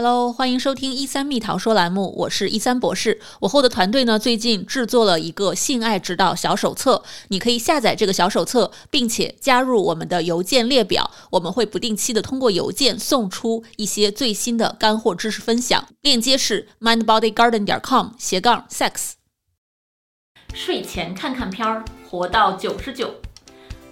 Hello，欢迎收听一三蜜桃说栏目，我是一三博士。我后的团队呢，最近制作了一个性爱指导小手册，你可以下载这个小手册，并且加入我们的邮件列表，我们会不定期的通过邮件送出一些最新的干货知识分享。链接是 mindbodygarden 点 com 斜杠 sex。睡前看看片儿，活到九十九，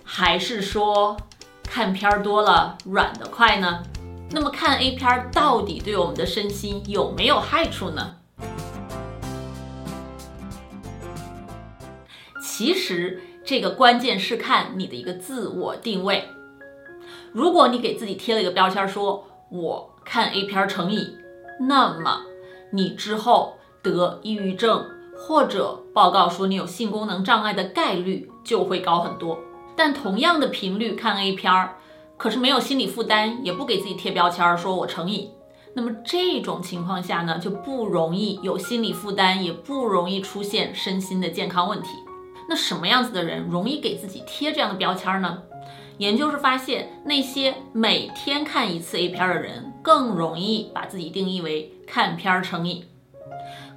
还是说看片儿多了软得快呢？那么看 A 片到底对我们的身心有没有害处呢？其实这个关键是看你的一个自我定位。如果你给自己贴了一个标签，说我看 A 片成瘾，那么你之后得抑郁症或者报告说你有性功能障碍的概率就会高很多。但同样的频率看 A 片儿。可是没有心理负担，也不给自己贴标签儿，说我成瘾。那么这种情况下呢，就不容易有心理负担，也不容易出现身心的健康问题。那什么样子的人容易给自己贴这样的标签儿呢？研究是发现，那些每天看一次 A 片的人，更容易把自己定义为看片儿成瘾。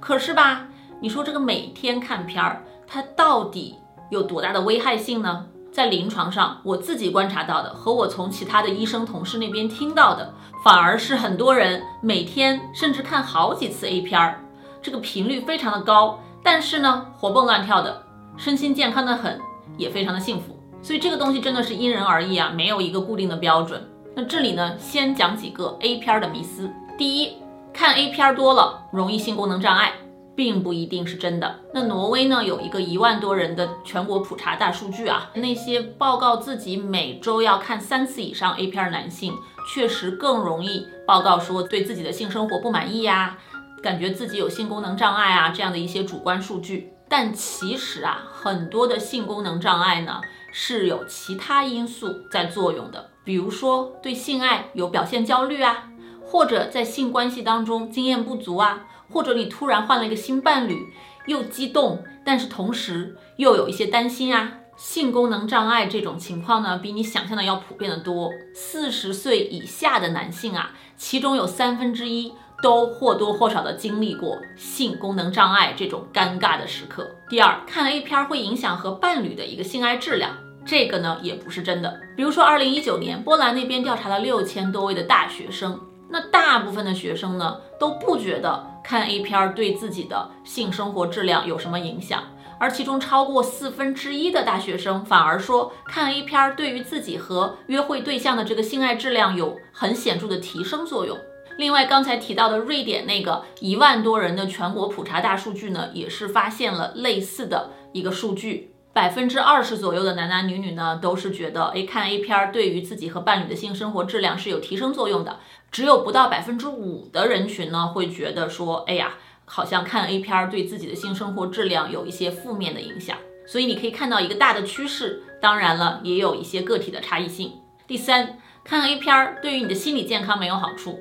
可是吧，你说这个每天看片儿，它到底有多大的危害性呢？在临床上，我自己观察到的和我从其他的医生同事那边听到的，反而是很多人每天甚至看好几次 A 片儿，这个频率非常的高，但是呢，活蹦乱跳的，身心健康的很，也非常的幸福。所以这个东西真的是因人而异啊，没有一个固定的标准。那这里呢，先讲几个 A 片儿的迷思。第一，看 A 片儿多了容易性功能障碍。并不一定是真的。那挪威呢，有一个一万多人的全国普查大数据啊，那些报告自己每周要看三次以上 A 片男性，确实更容易报告说对自己的性生活不满意呀，感觉自己有性功能障碍啊这样的一些主观数据。但其实啊，很多的性功能障碍呢是有其他因素在作用的，比如说对性爱有表现焦虑啊，或者在性关系当中经验不足啊。或者你突然换了一个新伴侣，又激动，但是同时又有一些担心啊。性功能障碍这种情况呢，比你想象的要普遍的多。四十岁以下的男性啊，其中有三分之一都或多或少的经历过性功能障碍这种尴尬的时刻。第二，看 A 片会影响和伴侣的一个性爱质量，这个呢也不是真的。比如说，二零一九年波兰那边调查了六千多位的大学生，那大部分的学生呢都不觉得。看 A 片对自己的性生活质量有什么影响？而其中超过四分之一的大学生反而说，看 A 片对于自己和约会对象的这个性爱质量有很显著的提升作用。另外，刚才提到的瑞典那个一万多人的全国普查大数据呢，也是发现了类似的一个数据。百分之二十左右的男男女女呢，都是觉得，哎，看 A 片儿对于自己和伴侣的性生活质量是有提升作用的。只有不到百分之五的人群呢，会觉得说，哎呀，好像看 A 片儿对自己的性生活质量有一些负面的影响。所以你可以看到一个大的趋势，当然了，也有一些个体的差异性。第三，看 A 片儿对于你的心理健康没有好处。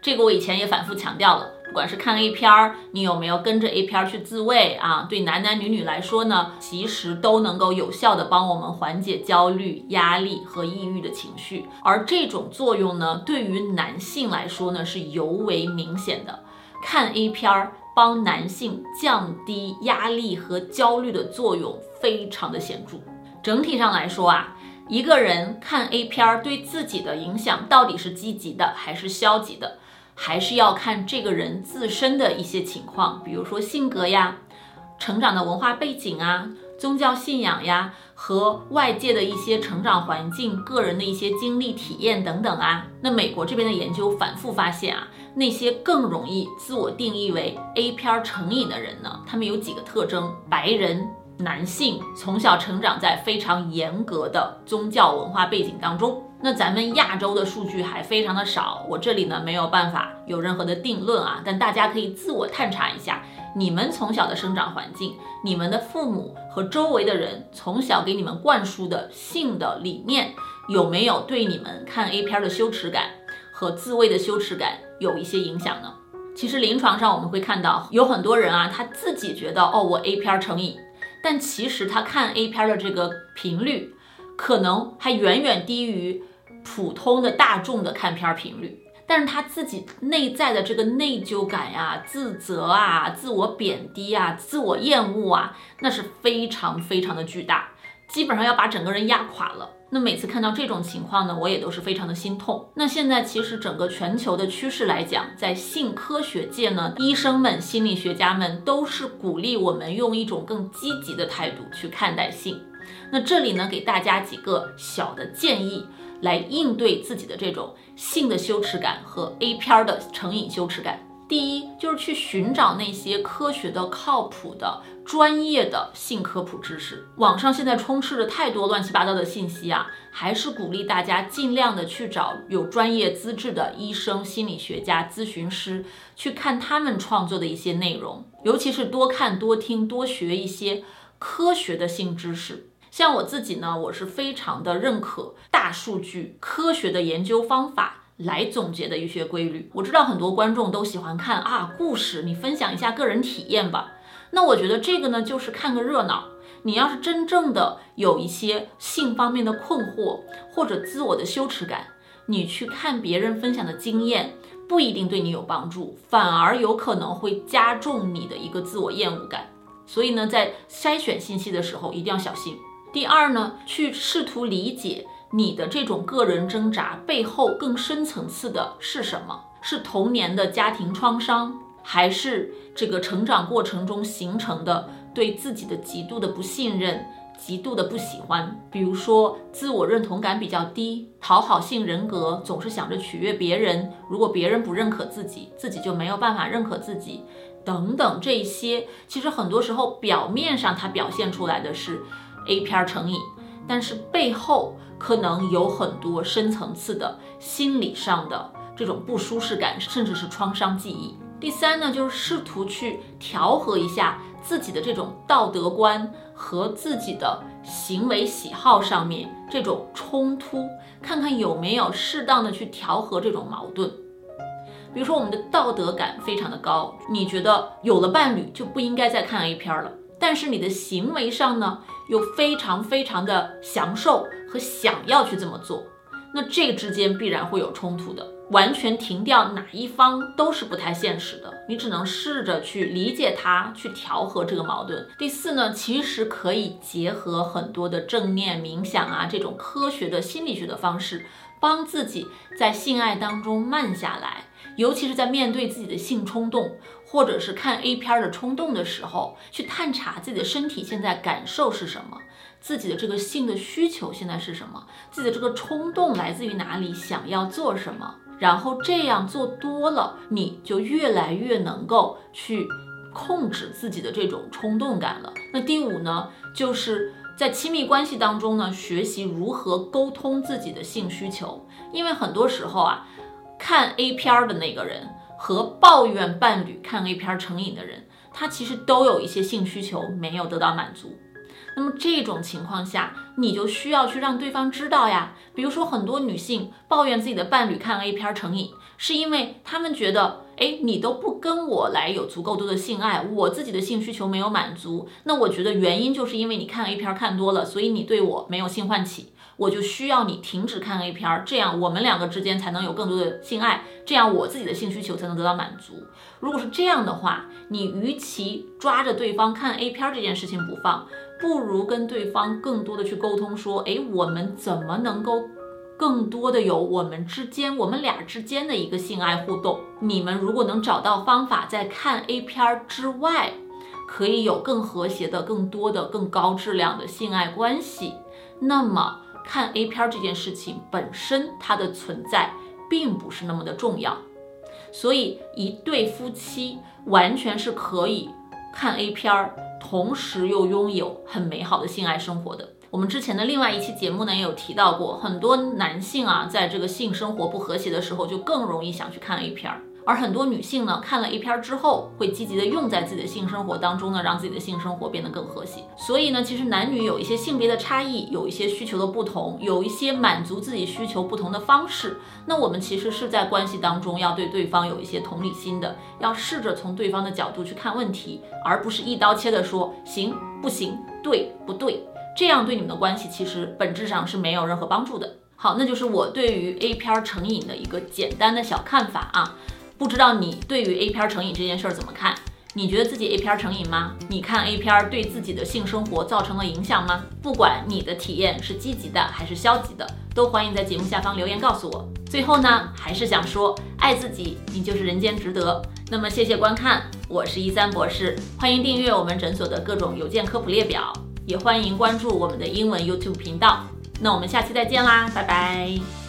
这个我以前也反复强调了，不管是看 A 片儿，你有没有跟着 A 片儿去自慰啊？对男男女女来说呢，其实都能够有效的帮我们缓解焦虑、压力和抑郁的情绪。而这种作用呢，对于男性来说呢，是尤为明显的。看 A 片儿帮男性降低压力和焦虑的作用非常的显著。整体上来说啊，一个人看 A 片儿对自己的影响到底是积极的还是消极的？还是要看这个人自身的一些情况，比如说性格呀、成长的文化背景啊、宗教信仰呀和外界的一些成长环境、个人的一些经历体验等等啊。那美国这边的研究反复发现啊，那些更容易自我定义为 A 片成瘾的人呢，他们有几个特征：白人。男性从小成长在非常严格的宗教文化背景当中，那咱们亚洲的数据还非常的少，我这里呢没有办法有任何的定论啊，但大家可以自我探查一下，你们从小的生长环境，你们的父母和周围的人从小给你们灌输的性的理念，有没有对你们看 A 片的羞耻感和自慰的羞耻感有一些影响呢？其实临床上我们会看到有很多人啊，他自己觉得哦，我 A 片成瘾。但其实他看 A 片的这个频率，可能还远远低于普通的大众的看片频率。但是他自己内在的这个内疚感呀、自责啊、自我贬低啊、自我厌恶啊，那是非常非常的巨大，基本上要把整个人压垮了。那每次看到这种情况呢，我也都是非常的心痛。那现在其实整个全球的趋势来讲，在性科学界呢，医生们、心理学家们都是鼓励我们用一种更积极的态度去看待性。那这里呢，给大家几个小的建议。来应对自己的这种性的羞耻感和 A 片的成瘾羞耻感。第一，就是去寻找那些科学的、靠谱的、专业的性科普知识。网上现在充斥着太多乱七八糟的信息啊，还是鼓励大家尽量的去找有专业资质的医生、心理学家、咨询师，去看他们创作的一些内容，尤其是多看、多听、多学一些科学的性知识。像我自己呢，我是非常的认可大数据科学的研究方法来总结的一些规律。我知道很多观众都喜欢看啊故事，你分享一下个人体验吧。那我觉得这个呢，就是看个热闹。你要是真正的有一些性方面的困惑或者自我的羞耻感，你去看别人分享的经验，不一定对你有帮助，反而有可能会加重你的一个自我厌恶感。所以呢，在筛选信息的时候一定要小心。第二呢，去试图理解你的这种个人挣扎背后更深层次的是什么？是童年的家庭创伤，还是这个成长过程中形成的对自己的极度的不信任、极度的不喜欢？比如说自我认同感比较低，讨好性人格，总是想着取悦别人。如果别人不认可自己，自己就没有办法认可自己，等等这些，其实很多时候表面上它表现出来的是。A 片成瘾，但是背后可能有很多深层次的心理上的这种不舒适感，甚至是创伤记忆。第三呢，就是试图去调和一下自己的这种道德观和自己的行为喜好上面这种冲突，看看有没有适当的去调和这种矛盾。比如说，我们的道德感非常的高，你觉得有了伴侣就不应该再看 A 片了。但是你的行为上呢，又非常非常的享受和想要去这么做，那这个之间必然会有冲突的。完全停掉哪一方都是不太现实的，你只能试着去理解它，去调和这个矛盾。第四呢，其实可以结合很多的正念冥想啊这种科学的心理学的方式，帮自己在性爱当中慢下来。尤其是在面对自己的性冲动，或者是看 A 片的冲动的时候，去探查自己的身体现在感受是什么，自己的这个性的需求现在是什么，自己的这个冲动来自于哪里，想要做什么，然后这样做多了，你就越来越能够去控制自己的这种冲动感了。那第五呢，就是在亲密关系当中呢，学习如何沟通自己的性需求，因为很多时候啊。看 A 片的那个人和抱怨伴侣看 A 片成瘾的人，他其实都有一些性需求没有得到满足。那么这种情况下，你就需要去让对方知道呀。比如说，很多女性抱怨自己的伴侣看 A 片成瘾，是因为她们觉得，哎，你都不跟我来有足够多的性爱，我自己的性需求没有满足。那我觉得原因就是因为你看 A 片看多了，所以你对我没有性唤起。我就需要你停止看 A 片，这样我们两个之间才能有更多的性爱，这样我自己的性需求才能得到满足。如果是这样的话，你与其抓着对方看 A 片这件事情不放，不如跟对方更多的去沟通，说，哎，我们怎么能够更多的有我们之间，我们俩之间的一个性爱互动？你们如果能找到方法，在看 A 片儿之外，可以有更和谐的、更多的、更高质量的性爱关系，那么。看 A 片这件事情本身，它的存在并不是那么的重要，所以一对夫妻完全是可以看 A 片，同时又拥有很美好的性爱生活的。我们之前的另外一期节目呢，也有提到过，很多男性啊，在这个性生活不和谐的时候，就更容易想去看 A 片儿。而很多女性呢，看了 A 片儿之后，会积极的用在自己的性生活当中呢，让自己的性生活变得更和谐。所以呢，其实男女有一些性别的差异，有一些需求的不同，有一些满足自己需求不同的方式。那我们其实是在关系当中要对对方有一些同理心的，要试着从对方的角度去看问题，而不是一刀切的说行不行，对不对？这样对你们的关系其实本质上是没有任何帮助的。好，那就是我对于 A 片成瘾的一个简单的小看法啊。不知道你对于 A 片成瘾这件事儿怎么看？你觉得自己 A 片成瘾吗？你看 A 片对自己的性生活造成了影响吗？不管你的体验是积极的还是消极的，都欢迎在节目下方留言告诉我。最后呢，还是想说，爱自己，你就是人间值得。那么谢谢观看，我是一三博士，欢迎订阅我们诊所的各种邮件科普列表，也欢迎关注我们的英文 YouTube 频道。那我们下期再见啦，拜拜。